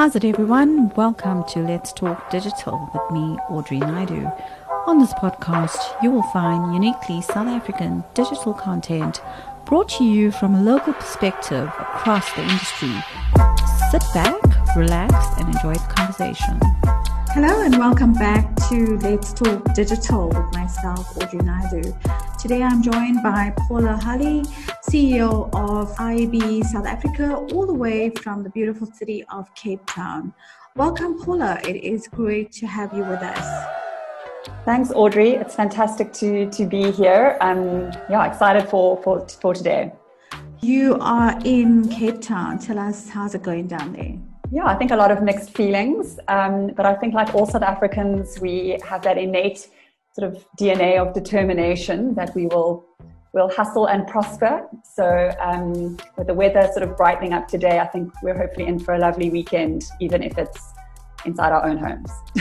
How's it, everyone? Welcome to Let's Talk Digital with me, Audrey Naidu. On this podcast, you will find uniquely South African digital content brought to you from a local perspective across the industry. Sit back, relax, and enjoy the conversation. Hello, and welcome back to Let's Talk Digital with myself, Audrey Naidu. Today I'm joined by Paula Hulley, CEO of IAB South Africa, all the way from the beautiful city of Cape Town. Welcome, Paula. It is great to have you with us. Thanks, Audrey. It's fantastic to, to be here. I'm yeah, excited for, for, for today. You are in Cape Town. Tell us how's it going down there? Yeah, I think a lot of mixed feelings. Um, but I think, like all South Africans, we have that innate sort of DNA of determination that we will will hustle and prosper. So um, with the weather sort of brightening up today, I think we're hopefully in for a lovely weekend, even if it's inside our own homes.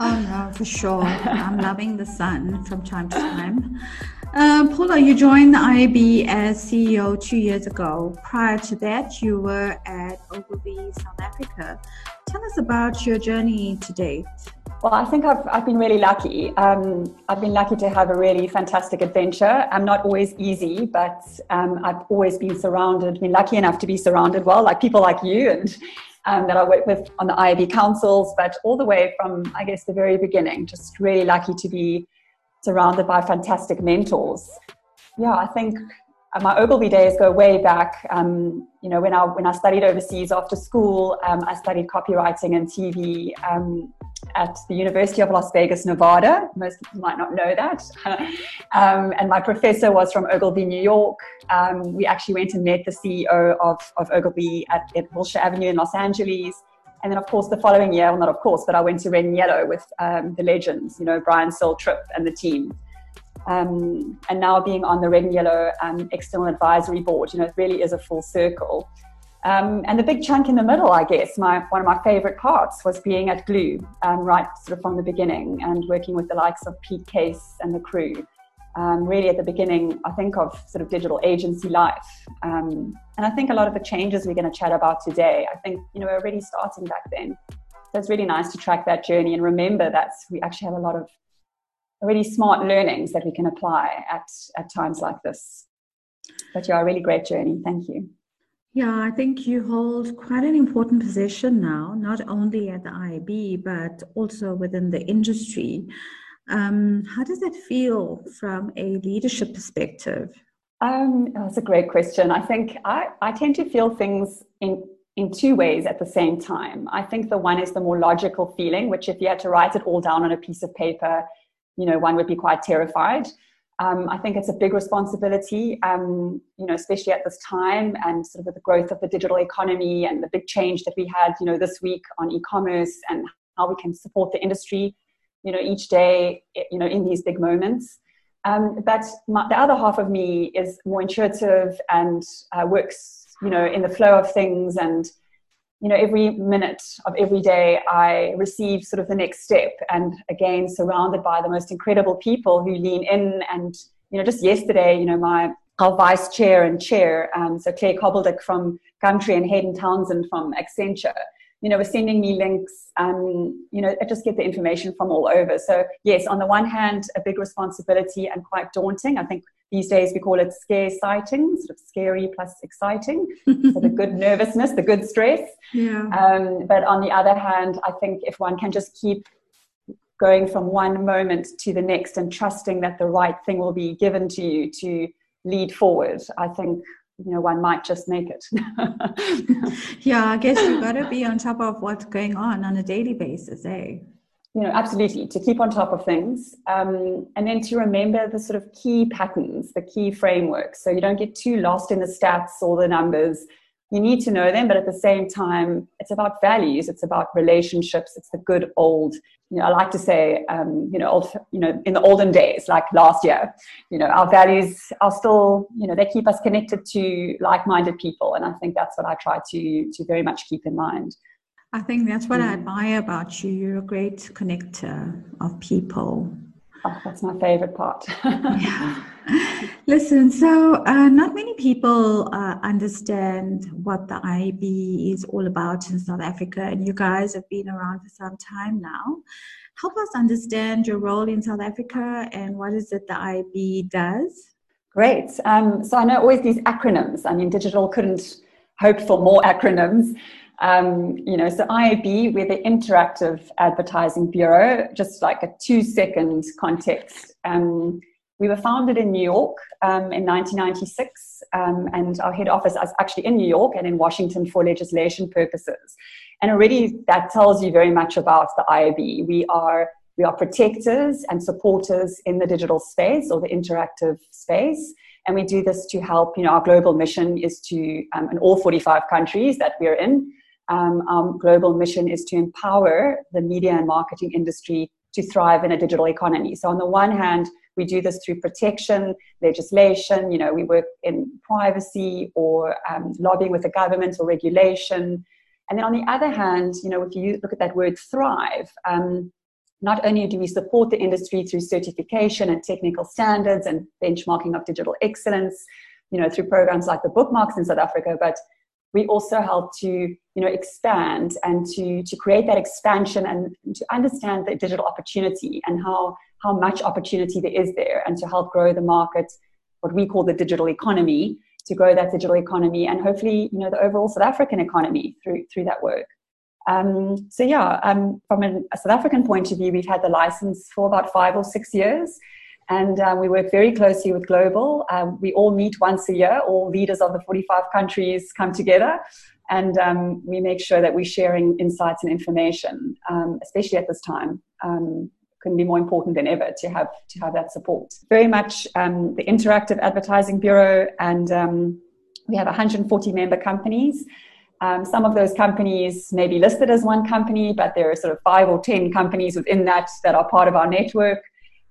oh no, for sure. I'm loving the sun from time to time. Uh, Paula, you joined the IAB as CEO two years ago. Prior to that, you were at Ogilvy South Africa. Tell us about your journey to date. Well, I think I've, I've been really lucky. Um, I've been lucky to have a really fantastic adventure. I'm not always easy, but um, I've always been surrounded, been lucky enough to be surrounded well, like people like you and um, that I work with on the IAB councils, but all the way from, I guess, the very beginning, just really lucky to be surrounded by fantastic mentors. Yeah, I think my Ogilvy days go way back. Um, you know, when I when I studied overseas after school, um, I studied copywriting and TV um, at the University of Las Vegas, Nevada. Most people might not know that. Um, and my professor was from Ogilvy, New York. Um, we actually went and met the CEO of, of Ogilvy at, at Wilshire Avenue in Los Angeles. And then, of course, the following year, well, not of course, but I went to Red and Yellow with um, the legends, you know, Brian Tripp and the team. Um, and now being on the Red and Yellow um, External Advisory Board, you know, it really is a full circle. Um, and the big chunk in the middle, I guess, my, one of my favorite parts was being at Gloo, um, right sort of from the beginning and working with the likes of Pete Case and the crew. Um, really at the beginning, I think, of sort of digital agency life. Um, and I think a lot of the changes we're going to chat about today, I think, you know, we're already starting back then. So it's really nice to track that journey and remember that we actually have a lot of really smart learnings that we can apply at, at times like this. But yeah, a really great journey. Thank you. Yeah, I think you hold quite an important position now, not only at the IAB, but also within the industry. Um, how does that feel from a leadership perspective? Um, that's a great question. I think I, I tend to feel things in, in two ways at the same time. I think the one is the more logical feeling, which if you had to write it all down on a piece of paper, you know, one would be quite terrified. Um, I think it's a big responsibility, um, you know, especially at this time and sort of with the growth of the digital economy and the big change that we had, you know, this week on e-commerce and how we can support the industry, you know, each day, you know, in these big moments. Um, but my, the other half of me is more intuitive and uh, works, you know, in the flow of things and you know, every minute of every day, I receive sort of the next step. And again, surrounded by the most incredible people who lean in. And, you know, just yesterday, you know, my our vice chair and chair, um, so Claire Cobbledick from Gumtree and Hayden Townsend from Accenture, you know, were sending me links. Um, you know, I just get the information from all over. So yes, on the one hand, a big responsibility and quite daunting. I think these days we call it scare sighting, sort of scary plus exciting. so the good nervousness, the good stress. Yeah. Um, but on the other hand, I think if one can just keep going from one moment to the next and trusting that the right thing will be given to you to lead forward, I think you know one might just make it yeah i guess you've got to be on top of what's going on on a daily basis eh you know, absolutely to keep on top of things, um, and then to remember the sort of key patterns, the key frameworks, so you don't get too lost in the stats or the numbers. You need to know them, but at the same time, it's about values. It's about relationships. It's the good old. You know, I like to say, um, you know, old, you know, in the olden days, like last year, you know, our values are still, you know, they keep us connected to like-minded people, and I think that's what I try to to very much keep in mind. I think that's what I mm. admire about you. You're a great connector of people. Oh, that's my favorite part. yeah. Listen, so uh, not many people uh, understand what the IB is all about in South Africa, and you guys have been around for some time now. Help us understand your role in South Africa and what is it the IB does? Great. Um, so I know always these acronyms. I mean, digital couldn't hope for more acronyms. Um, you know, so IAB, we're the Interactive Advertising Bureau, just like a two second context. Um, we were founded in New York um, in 1996, um, and our head office is actually in New York and in Washington for legislation purposes. And already that tells you very much about the IAB. We are we are protectors and supporters in the digital space or the interactive space. And we do this to help, you know, our global mission is to, um, in all 45 countries that we're in, um, our global mission is to empower the media and marketing industry to thrive in a digital economy. So on the one hand, we do this through protection, legislation, you know, we work in privacy or um, lobbying with the government or regulation. And then on the other hand, you know, if you look at that word thrive, um, not only do we support the industry through certification and technical standards and benchmarking of digital excellence, you know, through programs like the bookmarks in South Africa, but we also help to you know expand and to to create that expansion and to understand the digital opportunity and how how much opportunity there is there and to help grow the market what we call the digital economy to grow that digital economy and hopefully you know the overall south african economy through through that work. Um, so yeah um, from a south african point of view we've had the license for about five or six years and um, we work very closely with Global. Um, we all meet once a year. All leaders of the 45 countries come together, and um, we make sure that we're sharing insights and information, um, especially at this time. Um, couldn't be more important than ever to have to have that support. Very much um, the Interactive Advertising Bureau, and we have 140 member companies. some of those companies may be listed as one company, but there are sort of five or ten companies within that that are part of our network.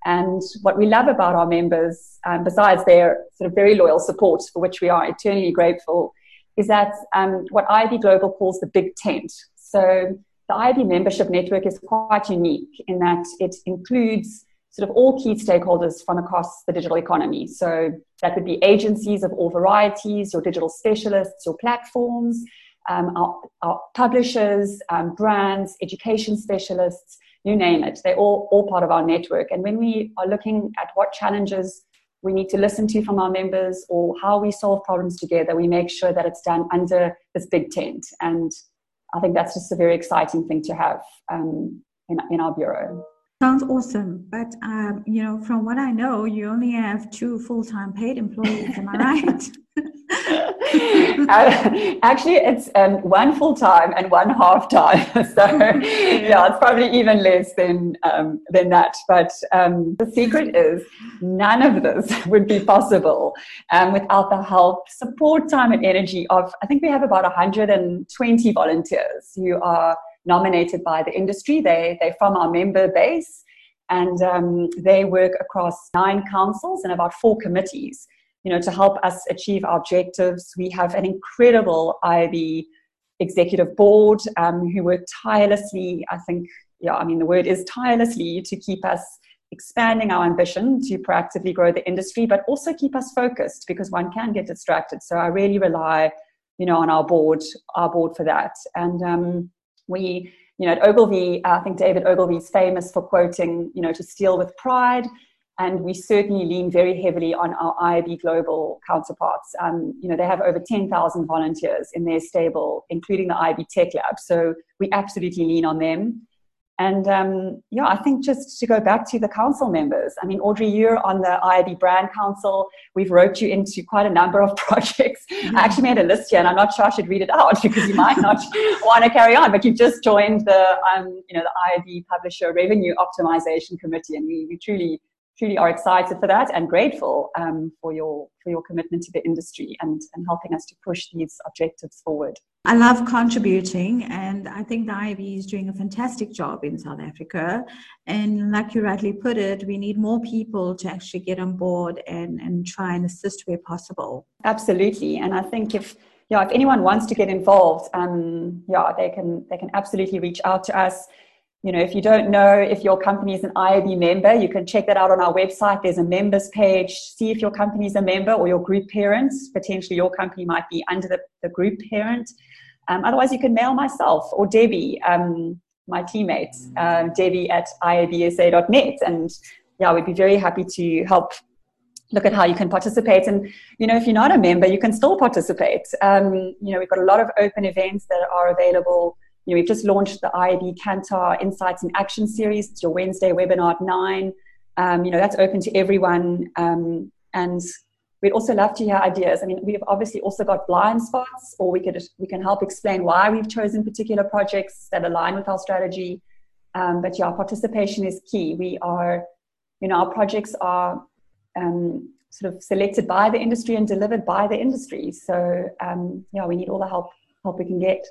And what we love about our members, um, besides their sort of very loyal support, for which we are eternally grateful, is that um, what IAB Global calls the Big Tent. So the IAB membership network is quite unique in that it includes sort of all key stakeholders from across the digital economy. So that would be agencies of all varieties, your digital specialists, your platforms, um, our, our, publishers, um, brands, education specialists, you name it. They're all, all part of our network. And when we are looking at what challenges we need to listen to from our members or how we solve problems together, we make sure that it's done under this big tent. And I think that's just a very exciting thing to have um, in, in our bureau. Sounds awesome. But, um, you know, from what I know, you only have two full time paid employees. Am I right? uh, actually, it's um, one full time and one half time. so, yeah, it's probably even less than um, than that. But um, the secret is none of this would be possible um, without the help, support, time, and energy of. I think we have about 120 volunteers who are nominated by the industry. They they're from our member base. And um, they work across nine councils and about four committees you know, to help us achieve our objectives. We have an incredible IAB executive board um, who work tirelessly. I think, yeah, I mean, the word is tirelessly to keep us expanding our ambition to proactively grow the industry, but also keep us focused because one can get distracted. So I really rely, you know, on our board, our board for that. And um, we, you know, at Ogilvy, I think David Ogilvy is famous for quoting, you know, to steal with pride and we certainly lean very heavily on our IAB Global counterparts. Um, you know, they have over 10,000 volunteers in their stable, including the IAB Tech Lab. So we absolutely lean on them. And um, yeah, I think just to go back to the council members, I mean, Audrey, you're on the IAB Brand Council. We've roped you into quite a number of projects. Mm-hmm. I actually made a list here, and I'm not sure I should read it out because you might not want to carry on. But you've just joined the, um, you know, the IAB Publisher Revenue Optimization Committee, and we, we truly truly are excited for that and grateful um, for your for your commitment to the industry and, and helping us to push these objectives forward. I love contributing, and I think the IAB is doing a fantastic job in South Africa. And like you rightly put it, we need more people to actually get on board and, and try and assist where possible. Absolutely, and I think if yeah, if anyone wants to get involved, um, yeah, they can they can absolutely reach out to us you know, if you don't know if your company is an IAB member, you can check that out on our website. There's a members page. See if your company is a member or your group parents. Potentially, your company might be under the, the group parent. Um, otherwise, you can mail myself or Debbie, um, my teammates, um, Debbie at iabsa.net. And yeah, we'd be very happy to help look at how you can participate. And, you know, if you're not a member, you can still participate. Um, you know, we've got a lot of open events that are available you know, we've just launched the IAB Kantar Insights and Action Series. It's your Wednesday webinar at nine. Um, you know, that's open to everyone. Um, and we'd also love to hear ideas. I mean, we've obviously also got blind spots, or we could we can help explain why we've chosen particular projects that align with our strategy. Um, but yeah, participation is key. We are, you know, our projects are um, sort of selected by the industry and delivered by the industry. So um, yeah, we need all the help help we can get.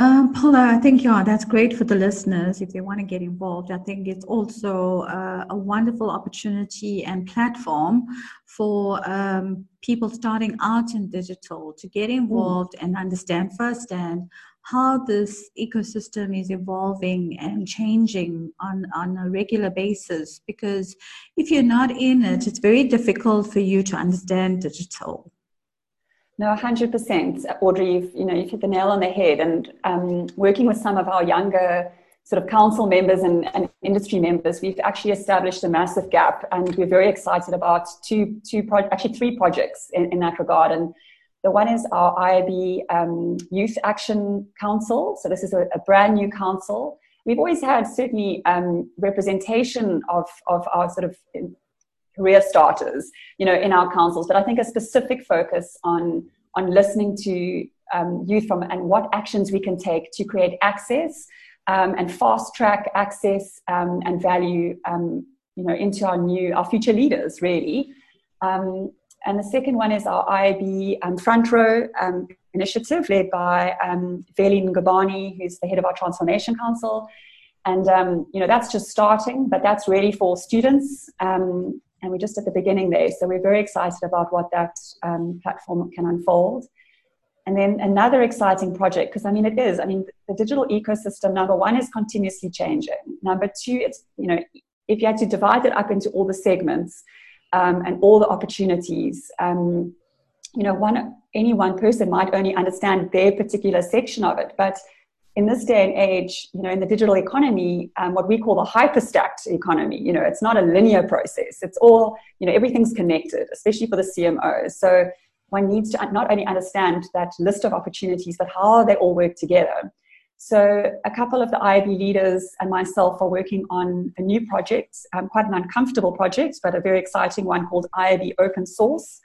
Um, Paula, I think yeah, that's great for the listeners if they want to get involved. I think it's also uh, a wonderful opportunity and platform for um, people starting out in digital to get involved mm. and understand firsthand how this ecosystem is evolving and changing on, on a regular basis. Because if you're not in it, it's very difficult for you to understand digital. No, hundred percent, Audrey. You've you know you've hit the nail on the head. And um, working with some of our younger sort of council members and, and, industry members, we've actually established a massive gap, and we're very excited about two two pro- actually three projects in, in that regard. And the one is our IAB um, Youth Action Council. So this is a, a, brand new council. We've always had certainly um, representation of of our sort of career starters, you know, in our councils. But I think a specific focus on on listening to um, youth from and what actions we can take to create access um, and fast track access um, and value, um, you know, into our new our future leaders really. Um, and the second one is our IAB um, front row initiative led by um, Veli Ngubane, who's the head of our Transformation Council. And you know that's just starting, but that's really for students um, and we're just at the beginning there. So we're very excited about what that um, platform can unfold. And then another exciting project, because I mean it is. I mean the digital ecosystem. Number one is continuously changing. Number two, it's you know if you had to divide it up into all the segments um, and all the opportunities, um, you know one any one person might only understand their particular section of it, but in this day and age, you know, in the digital economy, um, what we call the hyperstacked economy, you know, it's not a linear process. It's all, you know, everything's connected, especially for the CMOs. So one needs to not only understand that list of opportunities, but how they all work together. So a couple of the IAB leaders and myself are working on a new project, um, quite an uncomfortable project, but a very exciting one called IAB Open Source.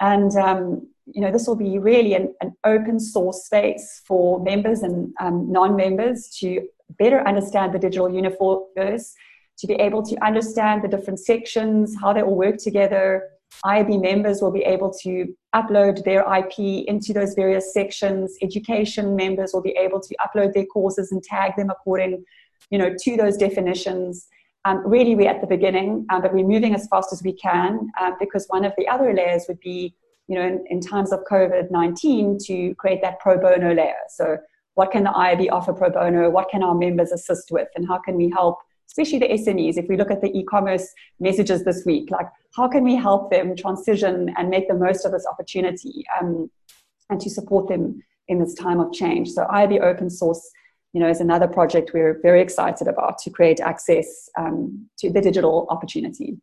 And um, you know, this will be really an, an open source space for members and um, non-members to better understand the digital universe, to be able to understand the different sections, how they all work together. IAB members will be able to upload their IP into those various sections. Education members will be able to upload their courses and tag them according, you know, to those definitions. Um, really, we're at the beginning, um, but we're moving as fast as we can uh, because one of the other layers would be you know, in, in times of COVID 19 to create that pro bono layer. So, what can the IAB offer pro bono? What can our members assist with? And how can we help, especially the SMEs? If we look at the e commerce messages this week, like how can we help them transition and make the most of this opportunity um, and to support them in this time of change? So, IAB open source. You know, is another project we're very excited about to create access um, to the digital opportunity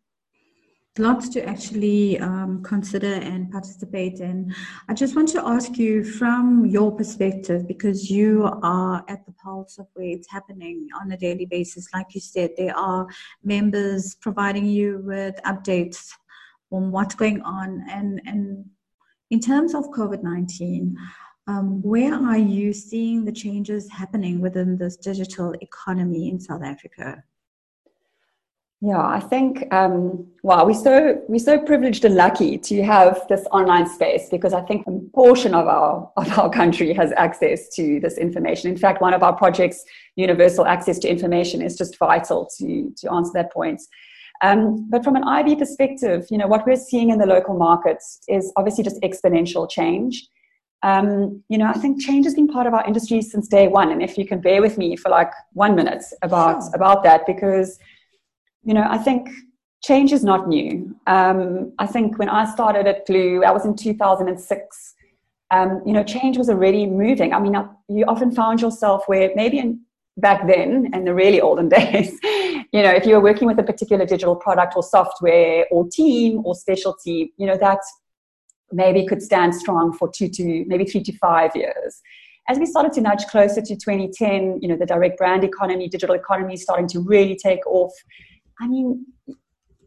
lots to actually um, consider and participate in. I just want to ask you from your perspective, because you are at the pulse of where it's happening on a daily basis. Like you said, there are members providing you with updates on what's going on. And, and in terms of COVID 19, um, where are you seeing the changes happening within this digital economy in South Africa? Yeah, I think um, wow, we're so we're so privileged and lucky to have this online space because I think a portion of our of our country has access to this information. In fact, one of our projects, Universal Access to Information, is just vital to to answer that point. Um, but from an IB perspective, you know what we're seeing in the local markets is obviously just exponential change. Um, you know, I think change has been part of our industry since day one. And if you can bear with me for like one minute about sure. about that, because you know, I think change is not new. Um, I think when I started at Gloo, I was in 2006. Um, you know, change was already moving. I mean, you often found yourself where maybe in back then, in the really olden days, you know, if you were working with a particular digital product or software or team or specialty, you know, that maybe could stand strong for two to maybe three to five years. As we started to nudge closer to 2010, you know, the direct brand economy, digital economy starting to really take off. I mean,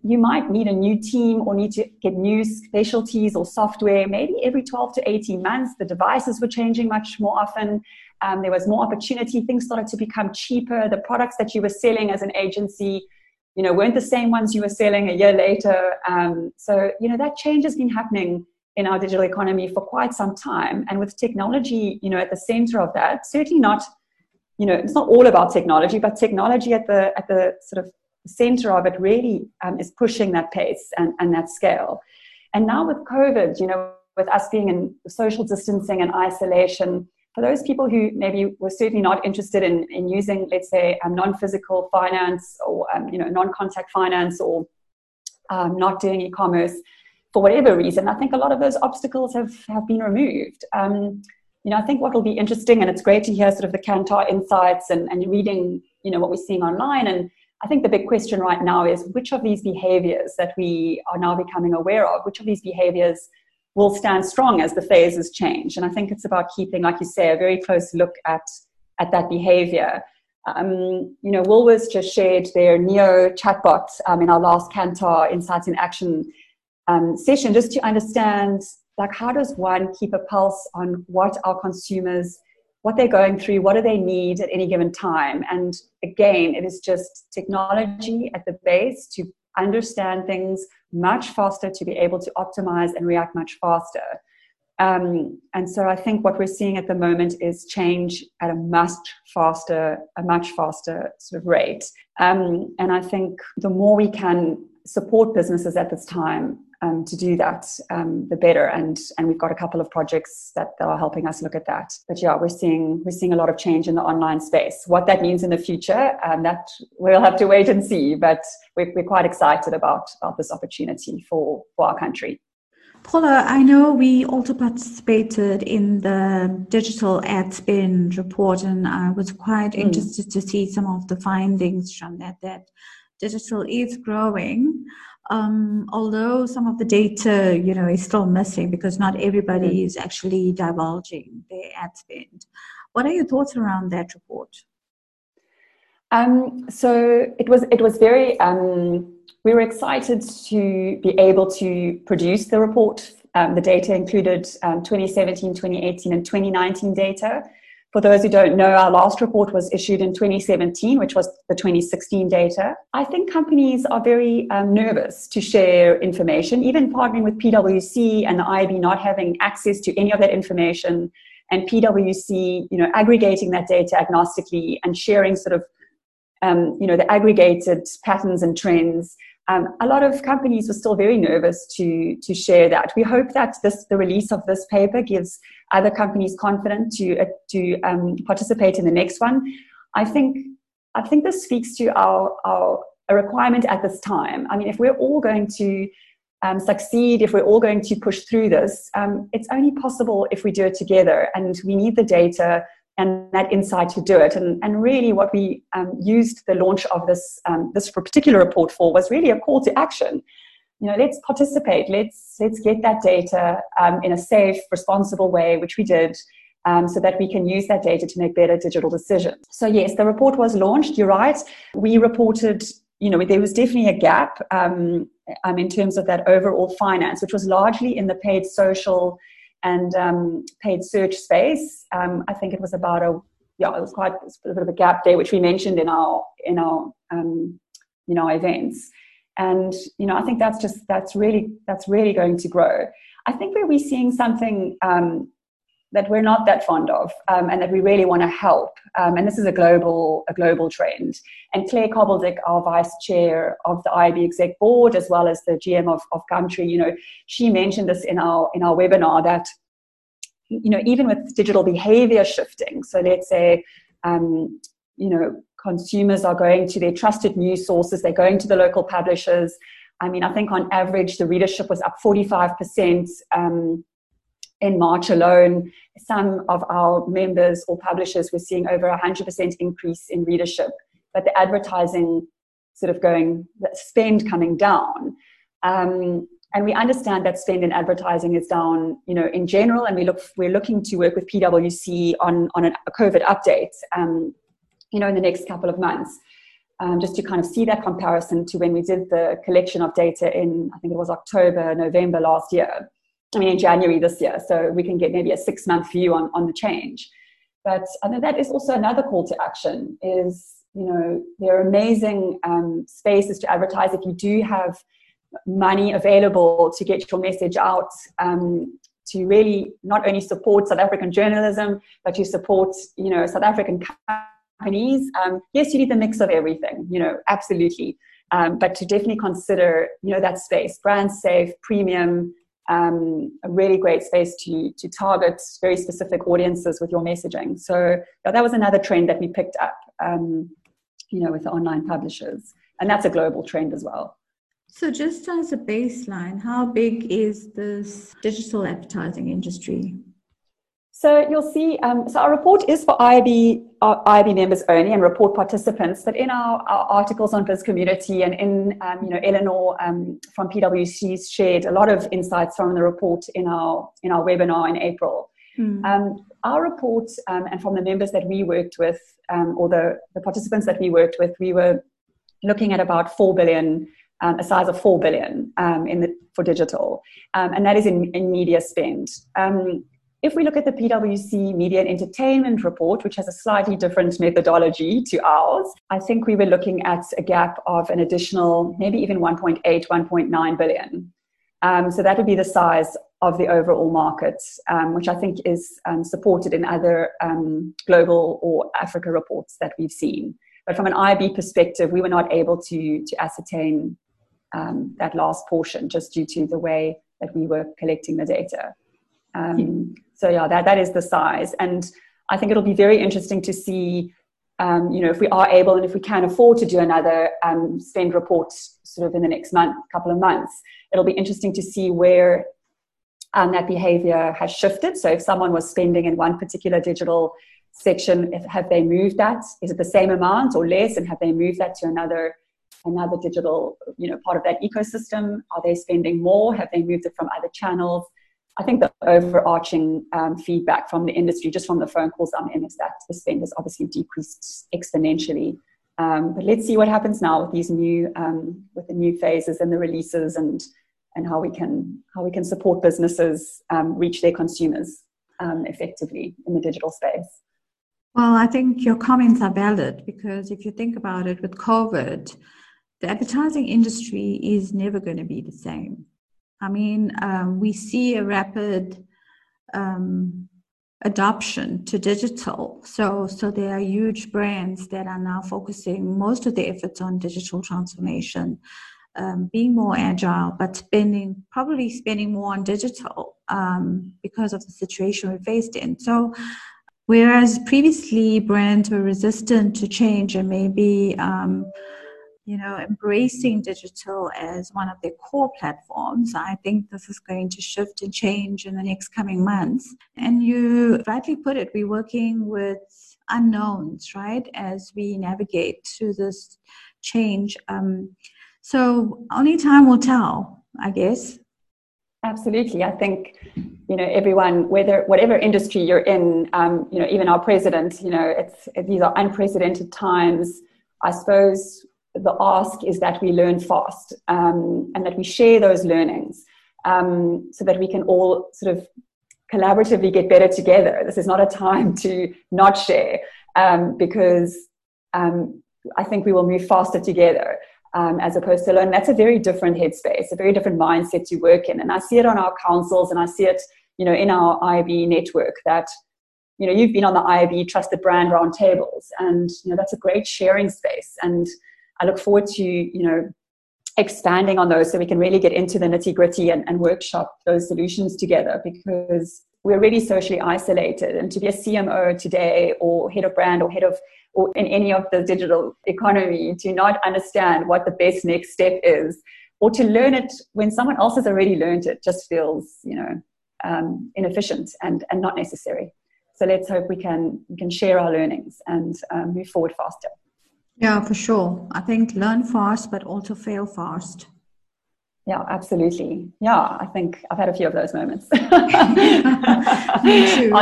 you might need a new team or need to get new specialties or software maybe every 12 to 18 months. The devices were changing much more often. Um, there was more opportunity. Things started to become cheaper. The products that you were selling as an agency, you know, weren't the same ones you were selling a year later. Um, so, you know, that change has been happening in our digital economy for quite some time. And with technology, you know, at the center of that, certainly not, you know, it's not all about technology, but technology at the at the sort of center of it really um, is pushing that pace and, and that scale. And now with COVID, you know, with us being in social distancing and isolation, for those people who maybe were certainly not interested in, in using, let's say, um, non-physical finance or um, you know non-contact finance or um, not doing e-commerce for whatever reason, I think a lot of those obstacles have have been removed. Um, you know, I think what will be interesting, and it's great to hear sort of the Kantar insights and, and reading, you know, what we're seeing online. And I think the big question right now is which of these behaviors that we are now becoming aware of, which of these behaviors will stand strong as the phases change. And I think it's about keeping, like you say, a very close look at, at that behavior. Um, you know, Woolworths just shared their Neo chatbot um, in our last Kantar Insights in Action um, session, just to understand, like, how does one keep a pulse on what our consumers, what they're going through, what do they need at any given time? And again, it is just technology at the base to understand things much faster, to be able to optimize and react much faster. Um, and so I think what we're seeing at the moment is change at a much faster, a much faster sort of rate. Um, and I think the more we can support businesses at this time um, to do that, um, the better. And and we've got a couple of projects that, that are helping us look at that. But yeah, we're seeing we're seeing a lot of change in the online space. What that means in the future, um, that we'll have to wait and see. But we're, we're quite excited about about this opportunity for for our country. Paula, I know we also participated in the digital ad spend report, and I was quite mm. interested to see some of the findings from that. That digital is growing um, although some of the data you know is still missing because not everybody mm. is actually divulging their ad spend. What are your thoughts around that report? Um, so it was it was very um, we were excited to be able to produce the report. Um, the data included um, 2017 2018 and 2019 data for those who don't know, our last report was issued in 2017, which was the 2016 data. I think companies are very um, nervous to share information, even partnering with PwC and the IB not having access to any of that information, and PwC, you know, aggregating that data agnostically and sharing sort of, um, you know, the aggregated patterns and trends. Um, a lot of companies were still very nervous to to share that. We hope that this the release of this paper gives other companies confidence to uh, to um, participate in the next one. I think I think this speaks to our our a requirement at this time. I mean, if we're all going to um, succeed, if we're all going to push through this, um, it's only possible if we do it together, and we need the data and that insight to do it. And, and really, what we um, used the launch of this um, this particular report for was really a call to action you know, let's participate. Let's let's get that data um, in a safe, responsible way, which we did, um, so that we can use that data to make better digital decisions. So yes, the report was launched. You're right. We reported. You know, there was definitely a gap um, um in terms of that overall finance, which was largely in the paid social and um, paid search space. Um, I think it was about a yeah, it was quite a bit of a gap there, which we mentioned in our in our you know events and you know i think that's just that's really that's really going to grow i think where we're seeing something um, that we're not that fond of um, and that we really want to help um, and this is a global a global trend and claire Cobbledick our vice chair of the IAB exec board as well as the gm of, of Gumtree you know she mentioned this in our in our webinar that you know, even with digital behavior shifting, so let's say, um, you know, consumers are going to their trusted news sources, they're going to the local publishers. I mean, I think on average, the readership was up 45% um, in March alone. Some of our members or publishers were seeing over 100% increase in readership, but the advertising sort of going, spend coming down. Um, and we understand that spend in advertising is down, you know, in general, and we look, we're looking to work with PwC on, on a COVID update, um, you know, in the next couple of months. Um, just to kind of see that comparison to when we did the collection of data in, I think it was October, November last year. I mean, in January this year. So we can get maybe a six month view on, on the change. But I know that is also another call to action is, you know, there are amazing um, spaces to advertise if you do have money available to get your message out um, to really not only support South African journalism, but to support, you know, South African companies. Um, yes, you need the mix of everything, you know, absolutely. Um, but to definitely consider, you know, that space, brand safe, premium, um, a really great space to, to target very specific audiences with your messaging. So yeah, that was another trend that we picked up, um, you know, with the online publishers. And that's a global trend as well. So, just as a baseline, how big is this digital advertising industry? So you'll see, um, so our report is for IB, uh, IAB members only and report participants, but in our, our articles on Bizcommunity and in, um, you know, Eleanor um, from PwC shared a lot of insights from the report in our, in our webinar in April. Mm. our report um, and from the members that we worked with, um, or the, the participants that we worked with, we were looking at about 4 billion um, a size of 4 billion um, in the, for digital, um, and that is in, in media spend. If we look at the PwC Media and Entertainment report, which has a slightly different methodology to ours, I think we were looking at a gap of an additional maybe even 1.8, 1.9 billion. Um, so that would be the size of the overall market, um, which I think is um, supported in other um, global or Africa reports that we've seen. But from an IB perspective, we were not able to, to ascertain um, that last portion just due to the way that we were collecting the data. Um, so yeah, that, that is the size. And I think it'll be very interesting to see, um, you know, if we are able and if we can afford to do another um, spend report sort of in the next month, couple of months, it'll be interesting to see where um, that behavior has shifted. So if someone was spending in one particular digital section, if, have they moved that? Is it the same amount or less? And have they moved that to another another digital, you know, part of that ecosystem? Are they spending more? Have they moved it from other channels? I think the overarching um, feedback from the industry, just from the phone calls I'm in, is that the spend has obviously decreased exponentially. Um, but let's see what happens now with these new, um, with the new phases and the releases, and and how we can how we can support businesses um, reach their consumers um, effectively in the digital space. Well, I think your comments are valid because if you think about it, with COVID, the advertising industry is never going to be the same. I mean, um, we see a rapid um, adoption to digital. So, so there are huge brands that are now focusing most of their efforts on digital transformation, um, being more agile, but spending probably spending more on digital um, because of the situation we're faced in. So, whereas previously brands were resistant to change and maybe um, you know, embracing digital as one of their core platforms. I think this is going to shift and change in the next coming months. And you rightly put it, we're working with unknowns, right, as we navigate through this change. Um, so only time will tell, I guess. Absolutely, I think you know everyone, whether whatever industry you're in, um, you know even our president, you know it's these are unprecedented times. I suppose the ask is that we learn fast um, and that we share those learnings um, so that we can all sort of collaboratively get better together. This is not a time to not share um, because um, I think we will move faster together. Um, as opposed to alone, that's a very different headspace, a very different mindset to work in. And I see it on our councils, and I see it, you know, in our IB network that you know you've been on the IB trusted brand roundtables, and you know that's a great sharing space. And I look forward to, you know, expanding on those so we can really get into the nitty gritty and, and workshop those solutions together because we're really socially isolated. And to be a CMO today, or head of brand, or head of, or in any of the digital economy, to not understand what the best next step is, or to learn it when someone else has already learned it, just feels, you know, um, inefficient and, and not necessary. So let's hope we can we can share our learnings and um, move forward faster. Yeah, for sure. I think learn fast, but also fail fast. Yeah, absolutely. Yeah, I think I've had a few of those moments. on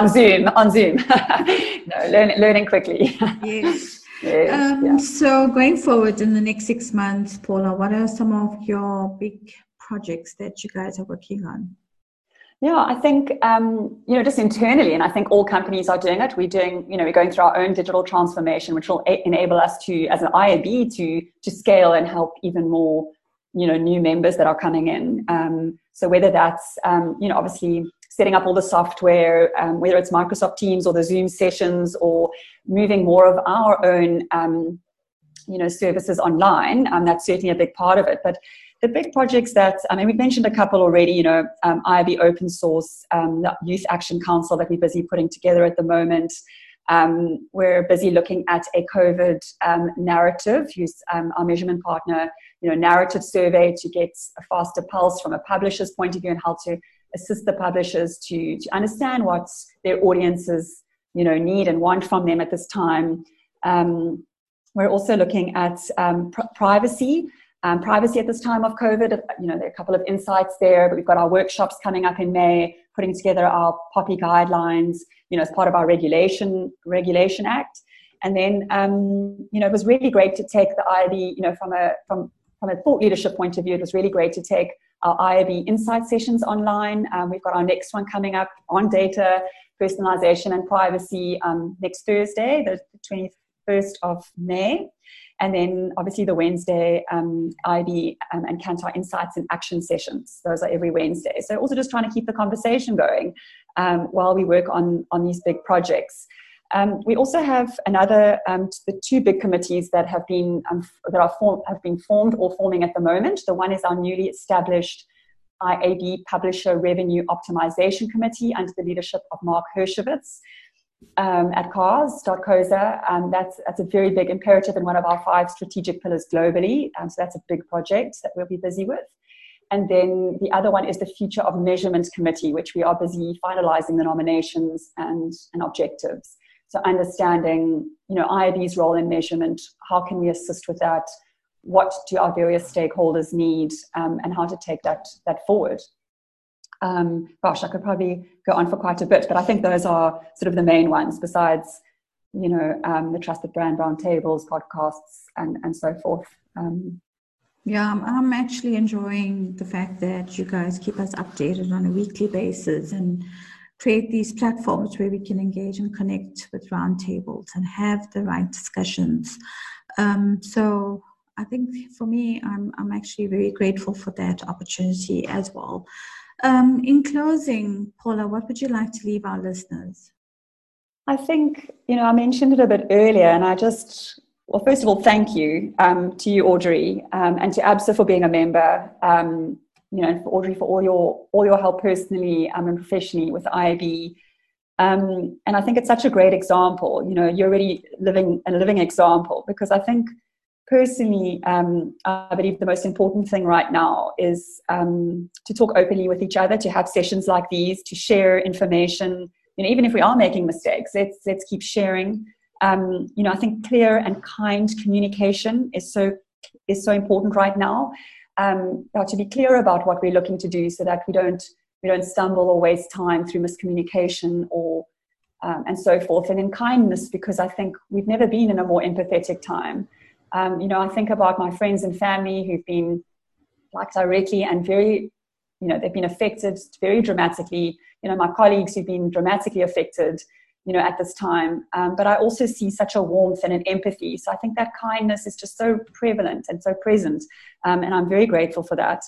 Zoom, on Zoom. no, learn, learning quickly. yes. yes um, yeah. So, going forward in the next six months, Paula, what are some of your big projects that you guys are working on? Yeah, I think um, you know just internally, and I think all companies are doing it. We're doing, you know, we're going through our own digital transformation, which will a- enable us to, as an IAB, to to scale and help even more, you know, new members that are coming in. Um, so whether that's, um, you know, obviously setting up all the software, um, whether it's Microsoft Teams or the Zoom sessions, or moving more of our own, um, you know, services online, um, that's certainly a big part of it. But the big projects that, I mean, we've mentioned a couple already, you know, um, IAB Open Source, um, Youth Action Council that we're busy putting together at the moment. Um, we're busy looking at a COVID um, Narratiive, use um, our measurement partner, you know, Narratiive survey to get a faster pulse from a publisher's point of view and how to assist the publishers to, to understand what their audiences, you know, need and want from them at this time. Um, we're also looking at pr- privacy um, privacy at this time of COVID. You know, there are a couple of insights there, but we've got our workshops coming up in May, putting together our POPI guidelines, you know, as part of our regulation regulation act. And then, um, you know, it was really great to take the IAB, you know, from a from from a thought leadership point of view, it was really great to take our IAB insight sessions online. Um, we've got our next one coming up on data, personalization, and privacy um, next Thursday, the 21st of May. And then obviously the Wednesday um, IAB um, and Kantar Insights and Action sessions. Those are every Wednesday. So also just trying to keep the conversation going um, while we work on, on these big projects. Um, we also have another, um, the two big committees that have been um, that are form, have been formed or forming at the moment. The one is our newly established IAB Publisher Revenue Optimization Committee under the leadership of Mark Hershowitz um, at Cars.co.za. Um, that's, that's a very big imperative in one of our five strategic pillars globally. Um, so that's a big project that we'll be busy with. And then the other one is the Future of Measurement Committee, which we are busy finalizing the nominations and, and objectives. So understanding, you know, IAB's role in measurement, how can we assist with that? What do our various stakeholders need, um, and how to take that that forward? Um, gosh, I could probably go on for quite a bit, but I think those are sort of the main ones. Besides, you know, um, the trusted brand roundtables, podcasts, and and so forth. Um, yeah, I'm, actually enjoying the fact that you guys keep us updated on a weekly basis and create these platforms where we can engage and connect with roundtables and have the right discussions. Um, so I think for me, I'm, I'm actually very grateful for that opportunity as well. Um, in closing, Paula, what would you like to leave our listeners? I think, you know, I mentioned it a bit earlier, and I just, well, first of all, thank you um, to you, Audrey, um, and to ABSA for being a member. Um, you know, for Audrey for all your all your help personally um, and professionally with IAB. Um, and I think it's such a great example. You know, you're already living a living example because I think personally, um, I believe the most important thing right now is um, to talk openly with each other, to have sessions like these, to share information. You know, even if we are making mistakes, let's let's keep sharing. Um, you know, I think clear and kind communication is so is so important right now. Um, to be clear about what we're looking to do, so that we don't we don't stumble or waste time through miscommunication or um, and so forth. And in kindness, because I think we've never been in a more empathetic time. Um, you know, I think about my friends and family who've been like directly and very, you know, they've been affected very dramatically. You know, my colleagues who've been dramatically affected, you know, at this time. Um, but I also see such a warmth and an empathy. So I think that kindness is just so prevalent and so present. Um, and I'm very grateful for that.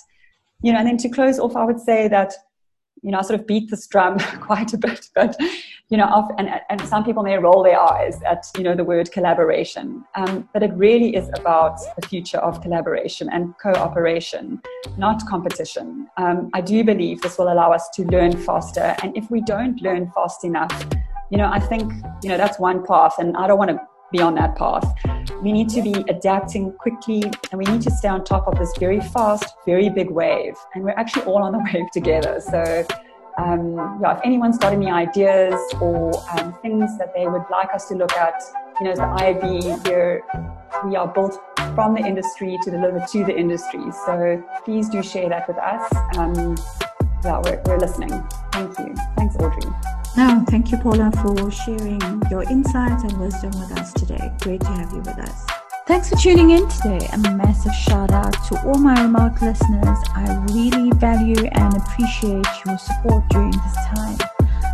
You know, and then to close off, I would say that you know, I sort of beat this drum quite a bit, but you know, off, and, and some people may roll their eyes at you know the word collaboration, um, but it really is about the future of collaboration and cooperation, not competition. Um, I do believe this will allow us to learn faster, and if we don't learn fast enough, you know, I think you know that's one path, and I don't want to be on that path. We need to be adapting quickly and we need to stay on top of this very fast, very big wave. And we're actually all on the wave together. So, um, yeah, if anyone's got any ideas or um, things that they would like us to look at, you know, as the IAB, we're, we are built from the industry to deliver to the industry. So please do share that with us. Um, yeah, we're, we're listening. Thank you. Thanks, Audrey. No, thank you, Paula, for sharing your insights and wisdom with us today. Great to have you with us. Thanks for tuning in today. A massive shout out to all my remote listeners. I really value and appreciate your support during this time.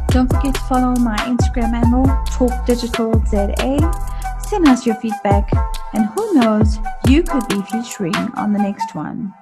Don't forget to follow my Instagram handle, Talk Digital ZA. Send us your feedback, and who knows, you could be featuring on the next one.